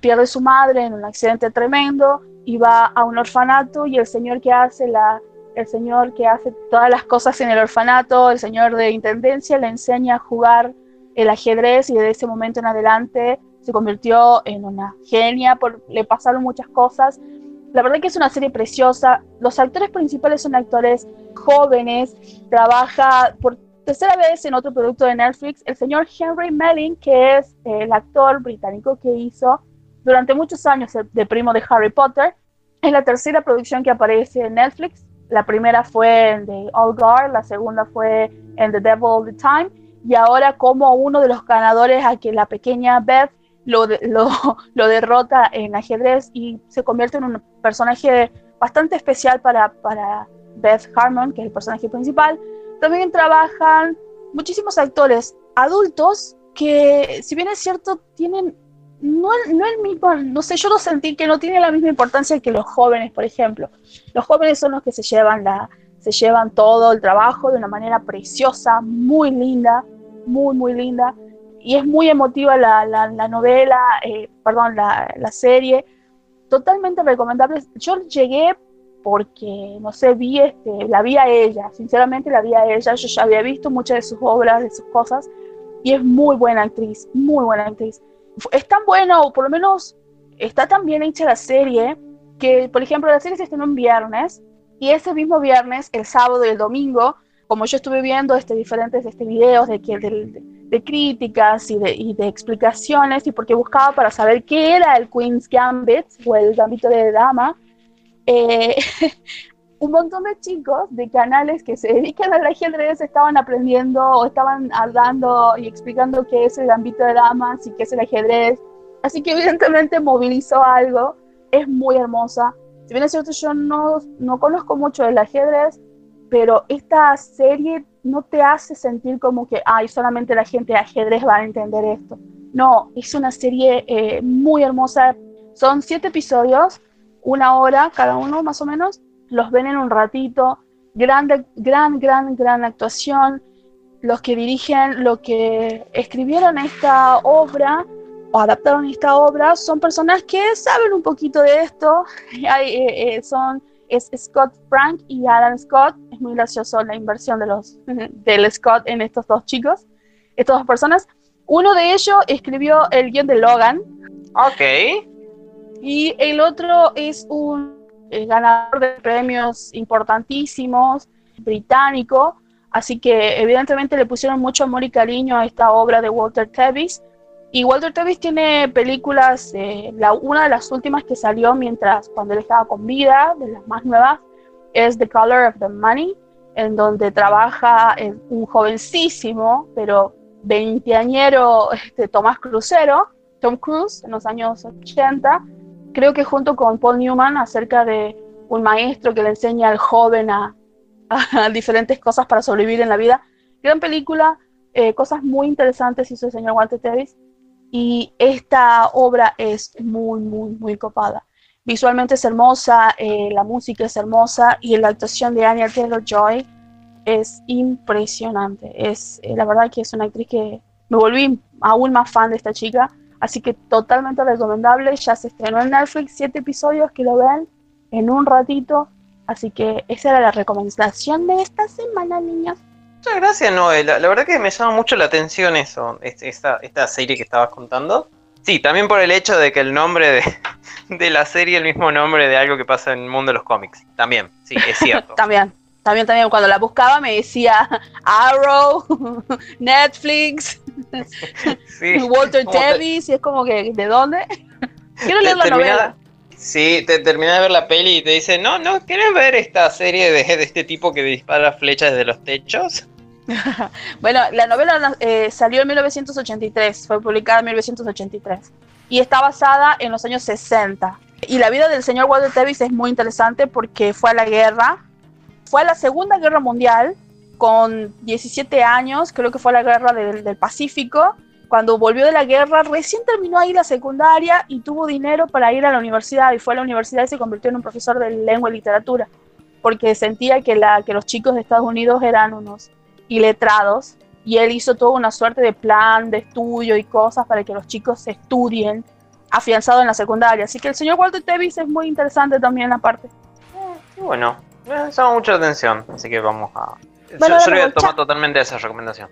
pierde su madre en un accidente tremendo y va a un orfanato y el señor que hace la el señor que hace todas las cosas en el orfanato, el señor de intendencia, le enseña a jugar el ajedrez y desde ese momento en adelante se convirtió en una genia, por, le pasaron muchas cosas. La verdad que es una serie preciosa. Los actores principales son actores jóvenes. Trabaja por tercera vez en otro producto de Netflix el señor Henry Melling, que es el actor británico que hizo durante muchos años el de primo de Harry Potter. Es la tercera producción que aparece en Netflix. La primera fue en The All Guard, la segunda fue en The Devil All the Time y ahora como uno de los ganadores a que la pequeña Beth lo, lo, *laughs* lo, derrota en ajedrez y se convierte en un personaje bastante especial para, para Beth Harmon, que es el personaje principal. También trabajan muchísimos actores adultos que, si bien es cierto, tienen no, no el mismo, no sé, yo lo sentí que no tiene la misma importancia que los jóvenes, por ejemplo. Los jóvenes son los que se llevan la, se llevan todo el trabajo de una manera preciosa, muy linda muy, muy linda. Y es muy emotiva la, la, novela, eh, perdón, la, la, serie. Totalmente recomendable. Yo llegué porque, no sé, vi este, la vi a ella, sinceramente la vi a ella. Yo ya había visto muchas de sus obras, de sus cosas. Y es muy buena actriz, muy buena actriz. Es tan buena, o por lo menos está tan bien hecha la serie, que, por ejemplo, la serie se estrenó un viernes. Y ese mismo viernes, el sábado y el domingo, como yo estuve viendo este, diferentes este, videos de, de, de críticas y de, y de, explicaciones, y porque buscaba para saber qué era el Queen's Gambit o el Gambito de Dama, eh, *laughs* un montón de chicos de canales que se dedican al ajedrez estaban aprendiendo o estaban hablando y explicando qué es el Gambito de Damas y qué es el ajedrez. Así que *laughs* evidentemente movilizó algo, es muy hermosa. Si bien es cierto, yo no, no conozco mucho del ajedrez, pero esta serie no te hace sentir como que, ay, solamente la gente de ajedrez va a entender esto. No, es una serie eh, muy hermosa. Son siete episodios, una hora cada uno más o menos. Los ven en un ratito. Gran, gran, gran, gran actuación. Los que dirigen, los que escribieron esta obra o adaptaron esta obra son personas que saben un poquito de esto. *laughs* Eh, eh, son es Scott Frank y Adam Scott. Es muy gracioso la inversión de los, del Scott en estos dos chicos, estas dos personas. Uno de ellos escribió el guion de Logan. Ok. Y el otro es un eh, ganador de premios importantísimos, británico. Así que evidentemente le pusieron mucho amor y cariño a esta obra de Walter Tevis. Y Walter Tevis tiene películas, eh, la, una de las últimas que salió mientras cuando él estaba con vida, de las más nuevas, es The Color of the Money, en donde trabaja un jovencísimo, pero veinteañero este, Tomás Crucero, Tom Cruise, en los años 80, creo que junto con Paul Newman, acerca de un maestro que le enseña al joven a, *laughs* diferentes cosas para sobrevivir en la vida. Gran película, eh, cosas muy interesantes hizo el señor Walter Tevis y esta obra es muy, muy, muy copada. Visualmente es hermosa, eh, la música es hermosa y la actuación de Anya Taylor-Joy es impresionante. Es, eh, la verdad que es una actriz que me volví aún más fan de esta chica, así que totalmente recomendable. Ya se estrenó en Netflix, siete episodios que lo ven en un ratito, así que esa era la recomendación de esta semana, niños. Muchas gracias, Noel. La, verdad que me llama mucho la atención eso, esta, esta serie que estabas contando. Sí, también por el hecho de que el nombre de, *laughs* de la serie es el mismo nombre de algo que pasa en el mundo de los cómics. También, sí, es *laughs* cierto. también, también, también. Cuando la buscaba me decía *laughs* Arrow, Netflix, Walter Tevis, y es como que, ¿de dónde? Quiero leer la novela. Sí, te terminas de ver la peli y te dice, no, no, ¿quieres ver esta serie de, de este tipo que dispara flechas desde los techos? *laughs* bueno, la novela eh, salió en 1983, fue publicada en 1983 y está basada en los años 60. Y la vida del señor Walter Tevis es muy interesante porque fue a la guerra, fue a la Segunda Guerra Mundial con 17 años, creo que fue a la guerra del, del Pacífico. Cuando volvió de la guerra, recién terminó ahí la secundaria y tuvo dinero para ir a la universidad y fue a la universidad y se convirtió en un profesor de lengua y literatura porque sentía que, la, que los chicos de Estados Unidos eran unos y letrados, y él hizo toda una suerte de plan de estudio y cosas para que los chicos estudien afianzado en la secundaria. Así que el señor Walter Tevis es muy interesante también aparte. Eh, bueno, me llama mucho la atención, así que vamos a... yo, yo voy a tomar totalmente esa recomendación.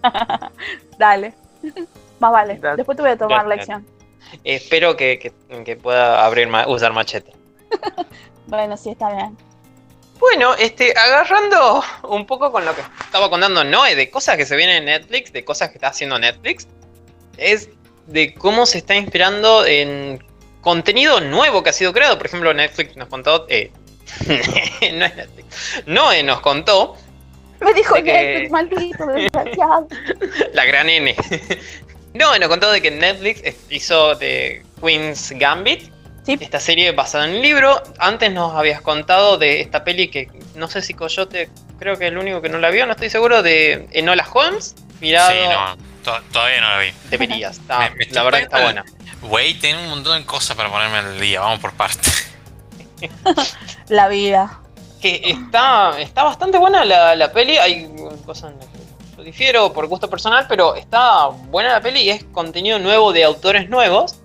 *laughs* dale, *laughs* más vale, después te voy a tomar lección. espero que, que, pueda abrir usar machete. *laughs* bueno, sí, está bien. Bueno, este, agarrando un poco con lo que estaba contando Noé, de cosas que se vienen en Netflix, de cosas que está haciendo Netflix, es de cómo se está inspirando en contenido nuevo que ha sido creado. Por ejemplo, Netflix nos contó. Eh, *laughs* no es Netflix. Noé nos contó. Me dijo Netflix, maldito, *laughs* La gran N. *laughs* no, nos contó de que Netflix hizo de Queen's Gambit esta serie basada en un libro. Antes nos habías contado de esta peli que no sé si Coyote, creo que es el único que no la vio, no estoy seguro, de Enola Holmes. Mirado. Sí, no, todavía no la vi. Deberías, *laughs* está, la verdad que está buena. Güey, tiene un montón de cosas para ponerme al día, vamos por parte. *laughs* la vida. Que está, está bastante buena la, la peli, hay cosas en las que yo difiero por gusto personal, pero está buena la peli y es contenido nuevo de autores nuevos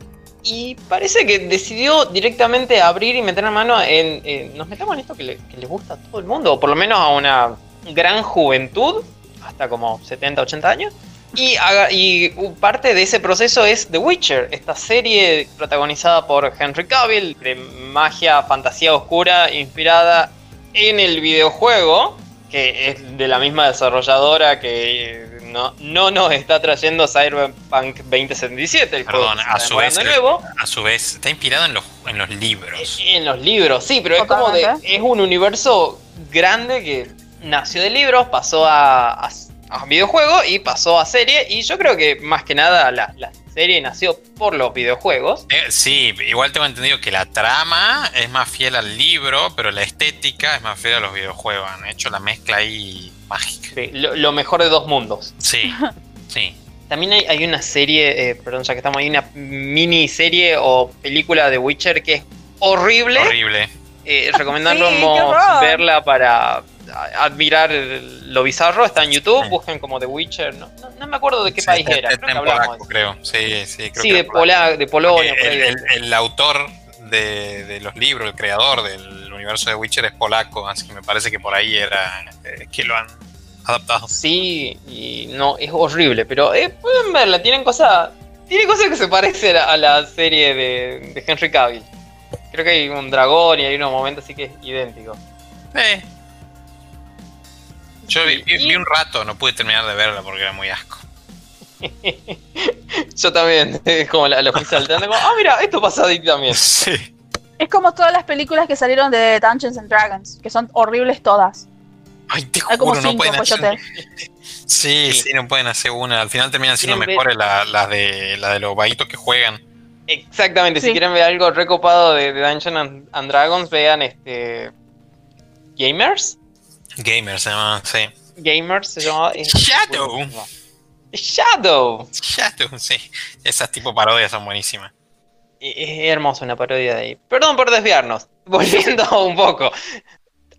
y parece que decidió directamente abrir y meter la mano en. nos metemos en esto que le, gusta a todo el mundo, o por lo menos a una gran juventud, hasta como 70, 80 años. Y, y parte de ese proceso es The Witcher, esta serie protagonizada por Henry Cavill, de magia, fantasía oscura, inspirada en el videojuego, que es de la misma desarrolladora que no, no nos está trayendo Cyberpunk 2077, el Perdón, a su vez, nuevo. A su vez, está inspirado en los, en los libros. En los libros, sí, pero es como de. Es un universo grande que nació de libros, pasó a, a, videojuego y pasó a serie. Y yo creo que más que nada la, serie nació por los videojuegos. Eh, sí, igual tengo entendido que la trama es más fiel al libro, pero la estética es más fiel a los videojuegos. Han hecho la mezcla ahí mágica. lo, mejor de dos mundos. Sí, *laughs* sí. También hay, una serie, eh, perdón, ya que estamos ahí, una miniserie o película de Witcher que es horrible. Horrible. Eh, recomendamos *laughs* verla para admirar lo bizarro. Está en YouTube, busquen como The Witcher. No, me acuerdo de qué país era. Creo que hablamos. creo. Sí, sí, creo sí de, de Polonia. El, autor de, los libros, el creador del universo de Witcher es polaco, así que me parece que por ahí era eh, que lo han adaptado. Sí, y no, es horrible, pero eh, pueden verla, tienen cosas, tiene cosas que se parecen a la serie de, Henry Cavill. Creo que hay un dragón y hay unos momentos así que es idéntico. Eh. Yo vi, un rato, no pude terminar de verla porque era muy asco. *laughs* Yo también, *laughs* es como la, la fui saltando, como, ah, mira, esto pasa ahí también. *laughs* Sí. Es como todas las películas que salieron de Dungeons and Dragons, que son horribles todas. Ay, te juro, como no pueden hacer... *laughs* Sí, sí, no pueden hacer una. Al final terminan siendo mejores las de, la de los vaguitos que juegan. Exactamente, si Sí. quieren ver algo recopado de, de Dungeons and, and Dragons, vean este. Gamers. Gamer se llama, sí. Gamers se llama. Shadow. Shadow. Shadow, sí. Esas tipo parodias son buenísimas. Es hermosa una parodia de ahí. Perdón por desviarnos. *laughs* Volviendo un poco.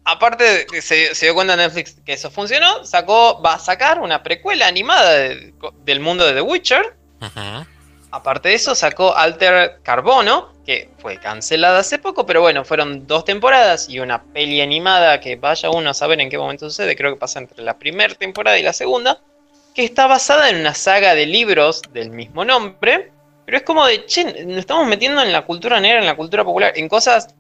Aparte, se, se dio cuenta Netflix que eso funcionó, sacó, va a sacar una precuela animada de- del mundo de The Witcher. Aparte de eso, sacó Alter Carbono, que fue cancelada hace poco, pero bueno, fueron dos temporadas y una peli animada que vaya uno a saber en qué momento sucede, creo que pasa entre la primera temporada y la segunda, que está basada en una saga de libros del mismo nombre, pero es como de, che, nos estamos metiendo en la cultura negra, en la cultura popular, en cosas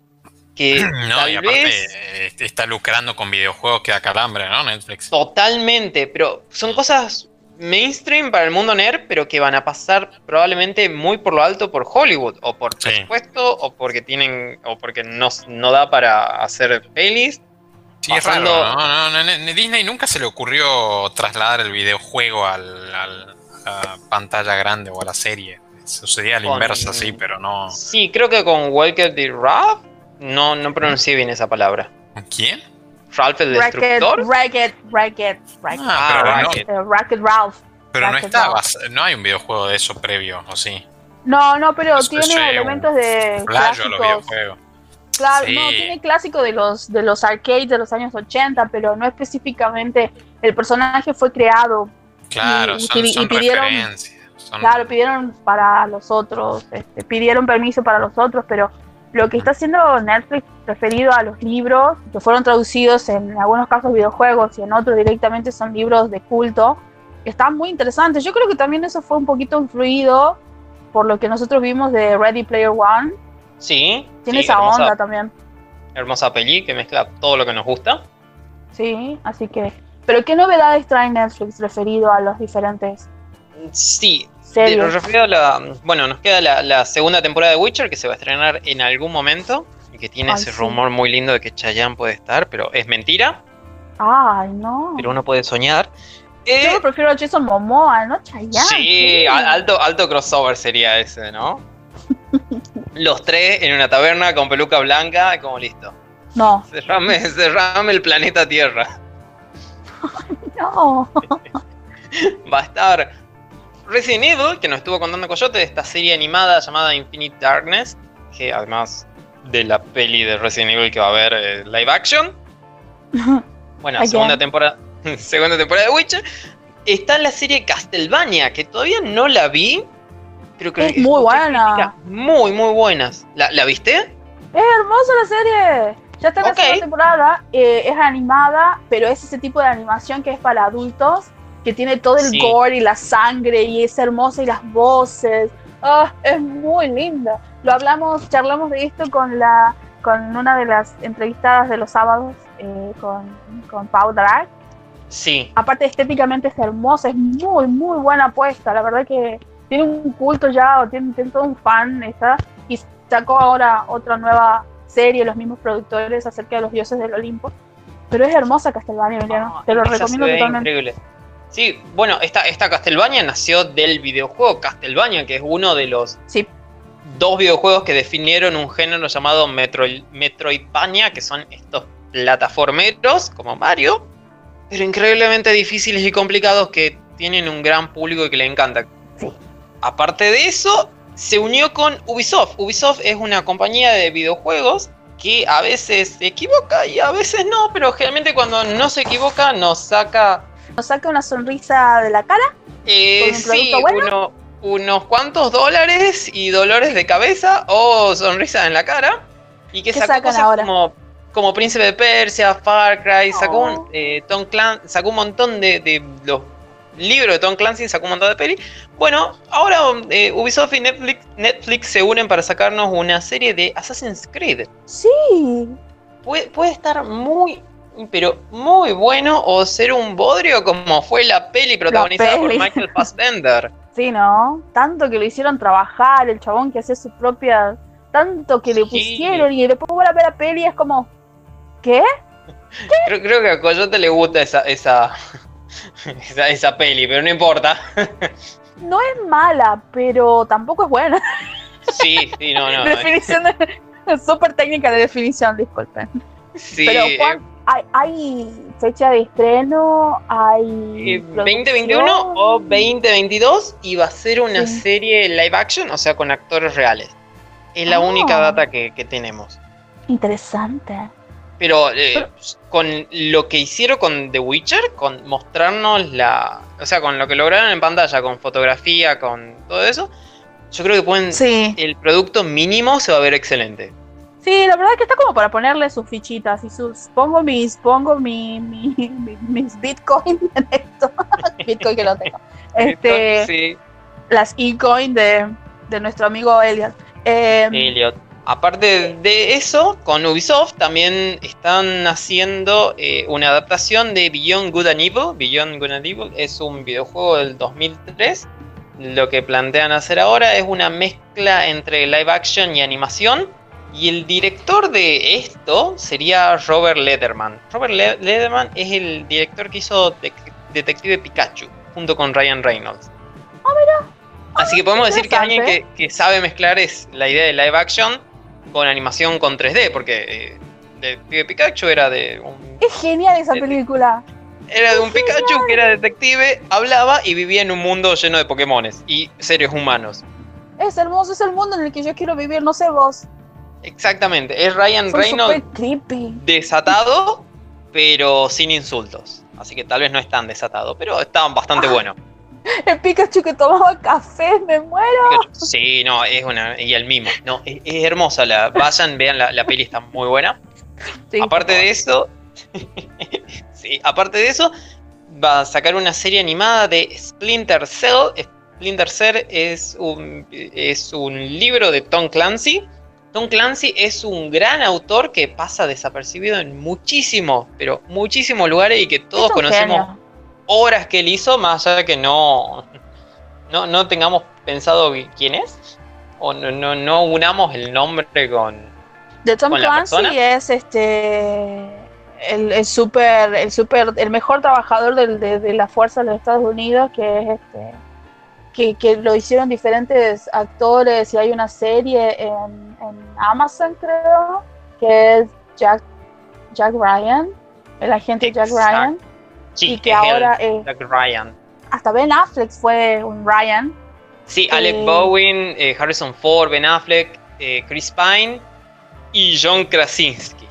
que *clears throat* No, tal y aparte vez eh, está lucrando con videojuegos que da calambre, ¿no? Netflix. totalmente, pero son cosas mainstream para el mundo nerd, pero que van a pasar probablemente muy por lo alto por Hollywood, o por Sí. presupuesto, o porque tienen, o porque no, no da para hacer pelis. Sí, es raro, ¿no? No, no, no, Disney nunca se le ocurrió trasladar el videojuego al, al- a la pantalla grande o a la serie. Sucedía a la Con- inversa, sí, pero no. Sí, creo que con Walker the Ralph, no, no pronuncié bien esa palabra. ¿Quién? Ralph el Racket, Destructor. Racket, Racket, Racket. Ah, Ah, pero, no, Racket. Eh, Racket Ralph. pero no Racket Ralph. no hay un videojuego de eso previo, ¿o sí? No, no, pero Eso tiene eh, elementos de a los clásicos. videojuegos. Claro, Sí. no, tiene clásico de los de los arcades de los años 80, pero no específicamente el personaje fue creado. Claro, Y- y son, pidieron- referencias. Son- Claro, pidieron para los otros, este, pidieron permiso para los otros, pero lo que está haciendo Netflix referido a los libros, que fueron traducidos en algunos casos videojuegos y en otros directamente son libros de culto, están muy interesantes. Yo creo que también eso fue un poquito influido por lo que nosotros vimos de Ready Player One. Sí, Tiene sí, esa hermosa, onda también. hermosa peli que mezcla todo lo que nos gusta. Sí, así que. Pero ¿qué novedades trae Netflix referido a los diferentes Sí, series? la. Bueno, nos queda la, la segunda temporada de Witcher que se va a estrenar en algún momento y que tiene Ay, ese sí. rumor muy lindo de que Chayanne puede estar, pero es mentira, Ay, no. pero uno puede soñar. Yo Eh, me prefiero a Jason Momoa, ¿no? Chayanne. sí, alto, alto crossover sería ese, ¿no? *laughs* Los tres en una taberna con peluca blanca, como listo. No, Cerrame, cerrame el planeta Tierra. *laughs* no. *laughs* Va a estar Resident Evil, que nos estuvo contando Coyote, de esta serie animada llamada Infinite Darkness, que además de la peli de Resident Evil que va a haber eh, live action. *laughs* Bueno, Again. segunda temporada, *laughs* segunda temporada de Witcher. Está la serie Castlevania, que todavía no la vi, pero creo Es que muy buena. Muy, muy buenas. ¿La, la viste? Es hermosa la serie. Ya está en la segunda temporada. eh, es animada, pero es ese tipo de animación que es para adultos, que tiene todo el Sí. gore y la sangre y es hermosa y las voces. Ah, es muy linda. Lo hablamos, charlamos de esto con la con una de las entrevistadas de los sábados eh, con, con Pau Drag. Sí. Aparte estéticamente es hermosa, es muy, muy buena apuesta. La verdad que tiene un culto ya, o tiene, tiene todo un fan esta. Y sacó ahora otra nueva serie, los mismos productores, acerca de los dioses del Olimpo. Pero es hermosa Castlevania, Emiliano. Ah, Te lo recomiendo totalmente. increíble. Sí, bueno, esta, esta Castlevania nació del videojuego Castlevania, que es uno de los Sí, dos videojuegos que definieron un género llamado Metroid, Metroidvania, que son estos plataformeros como Mario, pero increíblemente difíciles y complicados que tienen un gran público y que le encanta. Sí. Aparte de eso, se unió con Ubisoft. Ubisoft es una compañía de videojuegos que a veces se equivoca y a veces no, pero generalmente cuando no se equivoca nos saca nos saca una sonrisa de la cara. eh, ¿Con un sí, producto bueno? uno- unos cuantos dólares y dolores de cabeza o sonrisas en la cara. Y que ¿Qué sacó cosas ahora? como, como Príncipe de Persia, Far Cry, sacó, Oh. un, eh, Tom Clan- sacó un montón de, de los libros de Tom Clancy, sacó un montón de peli. Bueno, ahora eh, Ubisoft y Netflix, Netflix se unen para sacarnos una serie de Assassin's Creed. Sí, Puede, puede estar muy, pero muy bueno o ser un bodrio como fue la peli protagonizada por peli. Michael Fassbender. *laughs* sí, ¿no? Tanto que lo hicieron trabajar, el chabón que hacía su propia. Tanto que le pusieron y después vuelve a ver la peli y es como. ¿Qué? *laughs* Creo, creo que a Coyote le gusta esa, esa, *laughs* esa, esa peli, pero no importa. No es mala, pero tampoco es buena. Sí, sí, no, no. definición de, súper técnica de definición, disculpen. Sí, Pero eh, Juan, ¿hay, hay fecha de estreno? ¿Hay eh, 2021 o 2022 y va a ser una Sí. serie live action, o sea, con actores reales. Es la Ah. única data que, que tenemos. Interesante. Pero eh, con lo que hicieron con The Witcher, con mostrarnos la. O sea, con lo que lograron en pantalla, con fotografía, con todo eso, yo creo que pueden. Sí, El producto mínimo se va a ver excelente. Sí, la verdad que está como para ponerle sus fichitas y sus. Pongo mis, pongo mi, mi- mi- mis bitcoin en esto. *laughs* bitcoin que lo tengo. Este, Sí, las e-coin de, de nuestro amigo Elliot. Eh, Elliot. Aparte de eso, con Ubisoft también están haciendo eh, una adaptación de Beyond Good and Evil. Beyond Good and Evil es un videojuego del 2003. Lo que plantean hacer ahora es una mezcla entre live action y animación. Y el director de esto sería Robert Lederman. Robert Le- Lederman es el director que hizo Detective Pikachu junto con Ryan Reynolds. Así que podemos decir que alguien que, sabe mezclar es la idea de live action con animación con 3D, porque eh, Detective Pikachu era de un, es genial esa película. era de un Pikachu que era detective, hablaba y vivía en un mundo lleno de Pokémones y seres humanos. Es hermoso, es el mundo en el que yo quiero vivir, no sé vos. Exactamente, es Ryan Reynolds creepy. desatado, pero sin insultos. Así que tal vez no es tan desatado, pero está bastante bueno. *laughs* El Pikachu que tomaba café, me muero. Pikachu. Sí, no, es una. Y el mimo. No, es, es hermosa. La, vayan, vean la, la peli, está muy buena. Sí, aparte de eso. *laughs* sí, aparte de eso, va a sacar una serie animada de Splinter Cell. Splinter Cell es un, es un libro de Tom Clancy. Tom Clancy es un gran autor que pasa desapercibido en muchísimos, pero muchísimos lugares y que todos conocemos genio. obras que él hizo, más allá de que no, no, no tengamos pensado quién es, o no, no, no unamos el nombre con... De Tom con Clancy es este el, el super, el super, el mejor trabajador del- de, de la fuerza de los Estados Unidos, que es este que, que lo hicieron diferentes actores y hay una serie en, en Amazon creo que es Jack Jack Ryan, el agente Jack. Ryan, Sí, y que ahora el eh, Jack Ryan. hasta Ben Affleck fue un Ryan. Sí, Alec eh, Bowen, eh, Harrison Ford, Ben Affleck, eh, Chris Pine y John Krasinski.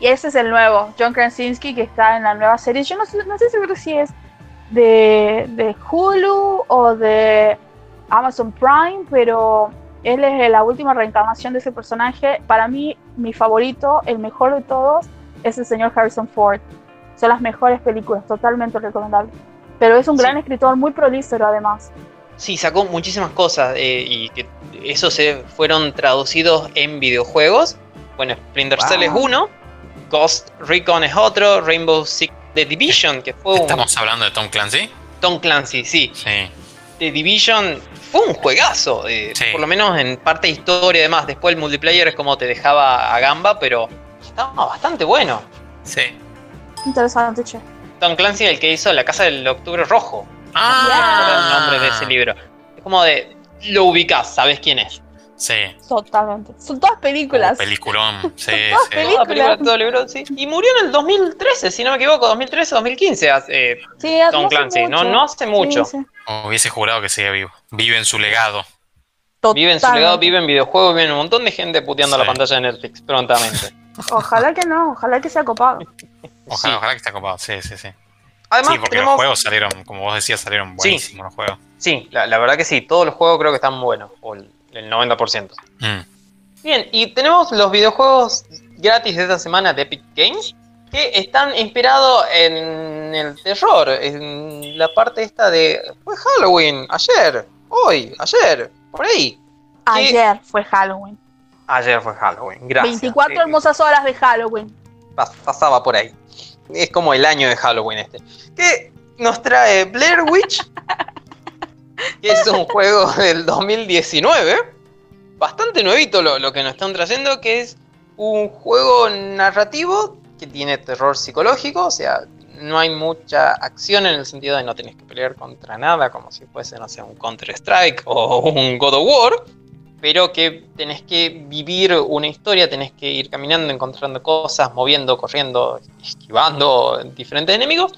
Y ese es el nuevo, John Krasinski, que está en la nueva serie. Yo no sé, no sé seguro si es de, de Hulu o de Amazon Prime, pero él es la última reencarnación de ese personaje. Para mí, mi favorito, el mejor de todos, es el señor Harrison Ford. Son las mejores películas, totalmente recomendables. Pero es un Sí. gran escritor, muy prolífero además. Sí, sacó muchísimas cosas eh, y que eso se fueron traducidos en videojuegos. Bueno, Splinter Cell es Wow. uno, Ghost Recon es otro, Rainbow Six The Division, que fue un ¿Estamos hablando de Tom Clancy? Tom Clancy, sí. Sí. The Division fue un juegazo, eh, Sí. por lo menos en parte de historia y demás. Después el multiplayer es como te dejaba a gamba, pero estaba bastante bueno. Sí. Interesante, che. Tom Clancy, el que hizo La Casa del Octubre Rojo, Ah, el nombre de ese libro. Es como de, lo ubicás, sabes quién es. Sí. Totalmente. Son todas películas. Oh, peliculón. *laughs* Sí, Todas sí. películas. Toda película, todo libro, sí. Y murió en el 2013, si no me equivoco, 2013, 2015. hace- Sí, Tom no hace Clancy, no- mucho. no hace mucho. Sí, sí. Hubiese jurado que sigue vivo. Vive en su legado. Vive en su Totalmente. legado, vive en videojuegos, vive en un montón de gente puteando Sí. la pantalla de Netflix prontamente. *laughs* Ojalá que no, ojalá que sea copado. *laughs* Ojalá, Sí. ojalá que esté copado. Sí, sí, sí. Además, sí, porque tenemos- los juegos salieron, como vos decías, salieron buenísimos los juegos. Sí, la, la verdad que sí, todos los juegos creo que están buenos, o el, el 90%. Mm. Bien, y tenemos los videojuegos gratis de esta semana de Epic Games, que están inspirados en el terror, en la parte esta de... Fue Halloween, ayer, hoy, ayer, por ahí. Ayer fue Halloween. Ayer fue Halloween, gracias. 24 Eh, hermosas horas de Halloween. pas- pasaba por ahí. Es como el año de Halloween este. Que nos trae Blair Witch, *laughs* que *laughs* es un juego del 2019. Bastante nuevito lo, que nos están trayendo, que es un juego narrativo que tiene terror psicológico, o sea, no hay mucha acción en el sentido de no tenés que pelear contra nada, como si fuese, no sé, un Counter-Strike o un God of War. pero que tenés que vivir una historia, tenés que ir caminando, encontrando cosas, moviendo, corriendo, esquivando diferentes enemigos.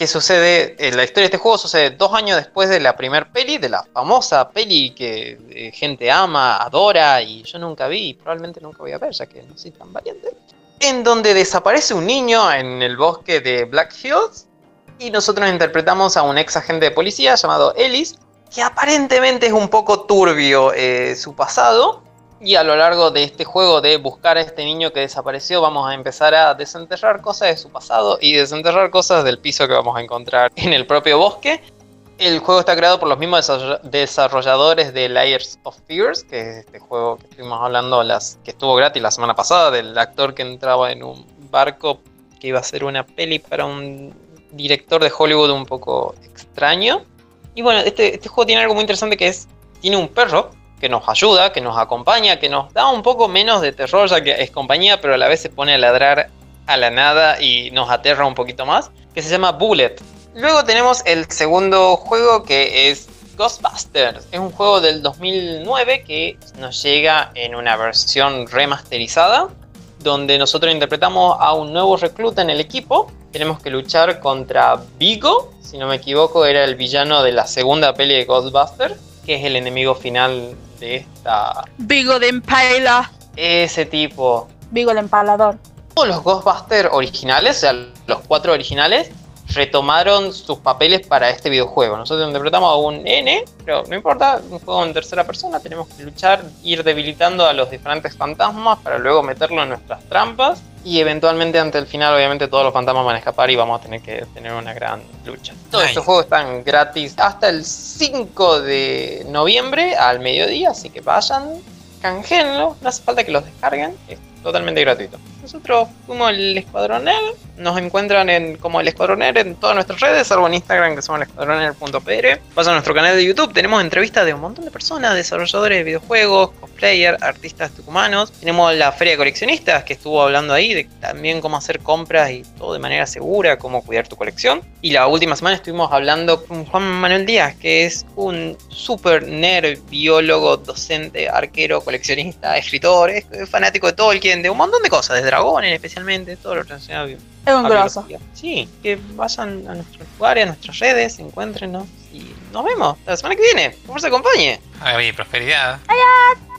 Que sucede, en la historia de este juego sucede dos años después de la primer peli, de la famosa peli que eh, gente ama, adora y yo nunca vi y probablemente nunca voy a ver, ya que no soy tan valiente. En donde desaparece un niño en el bosque de Black Hills y nosotros interpretamos a un ex agente de policía llamado Ellis, que aparentemente es un poco turbio eh, su pasado. Y a lo largo de este juego de buscar a este niño que desapareció, vamos a empezar a desenterrar cosas de su pasado y desenterrar cosas del piso que vamos a encontrar *laughs* en el propio bosque. El juego está creado por los mismos desarrolladores de Layers of Fears, que es este juego que estuvimos hablando, las, que estuvo gratis la semana pasada, del actor que entraba en un barco que iba a ser una peli para un director de Hollywood un poco extraño. Y bueno, este, este, juego tiene algo muy interesante que es, tiene un perro que nos ayuda, que nos acompaña, que nos da un poco menos de terror, ya que es compañía, pero a la vez se pone a ladrar a la nada y nos aterra un poquito más, que se llama Bullet. Luego tenemos el segundo juego que es Ghostbusters. Es un juego del 2009 que nos llega en una versión remasterizada, donde nosotros interpretamos a un nuevo recluta en el equipo tenemos que luchar contra Vigo, si no me equivoco, era el villano de la segunda peli de Ghostbusters, que es el enemigo final de esta. Vigo de Empala. Ese tipo. Vigo el empalador. Todos los Ghostbusters originales, o sea, los cuatro originales, retomaron sus papeles para este videojuego. Nosotros interpretamos a un N, pero no importa, un juego en tercera persona, tenemos que luchar, ir debilitando a los diferentes fantasmas para luego meterlo en nuestras trampas. Y eventualmente ante el final obviamente todos los fantasmas van a escapar y vamos a tener que tener una gran lucha. Todos estos juegos están gratis hasta el 5 de noviembre al mediodía, así que vayan, canjeenlo, no hace falta que los descarguen, es totalmente gratuito. Nosotros fuimos el Escuadrón Nos encuentran en, como el Escuadrón en todas nuestras redes, salvo en Instagram que somos el escuadroner.pr. Pasa a nuestro canal de YouTube. Tenemos entrevistas de un montón de personas, desarrolladores de videojuegos, cosplayers, artistas tucumanos. Tenemos la Feria de Coleccionistas que estuvo hablando ahí de también cómo hacer compras y todo de manera segura, cómo cuidar tu colección. Y la última semana estuvimos hablando con Juan Manuel Díaz, que es un super nerd, biólogo, docente, arquero, coleccionista, escritor, es fanático de Tolkien, de un montón de cosas, desde dragones especialmente, todo lo relacionado Es un grosso. Sí, que vayan a nuestros lugares, a nuestras redes, encuéntrenos y nos vemos la semana que viene. Por favor, se acompañe. Ay, prosperidad. Adiós.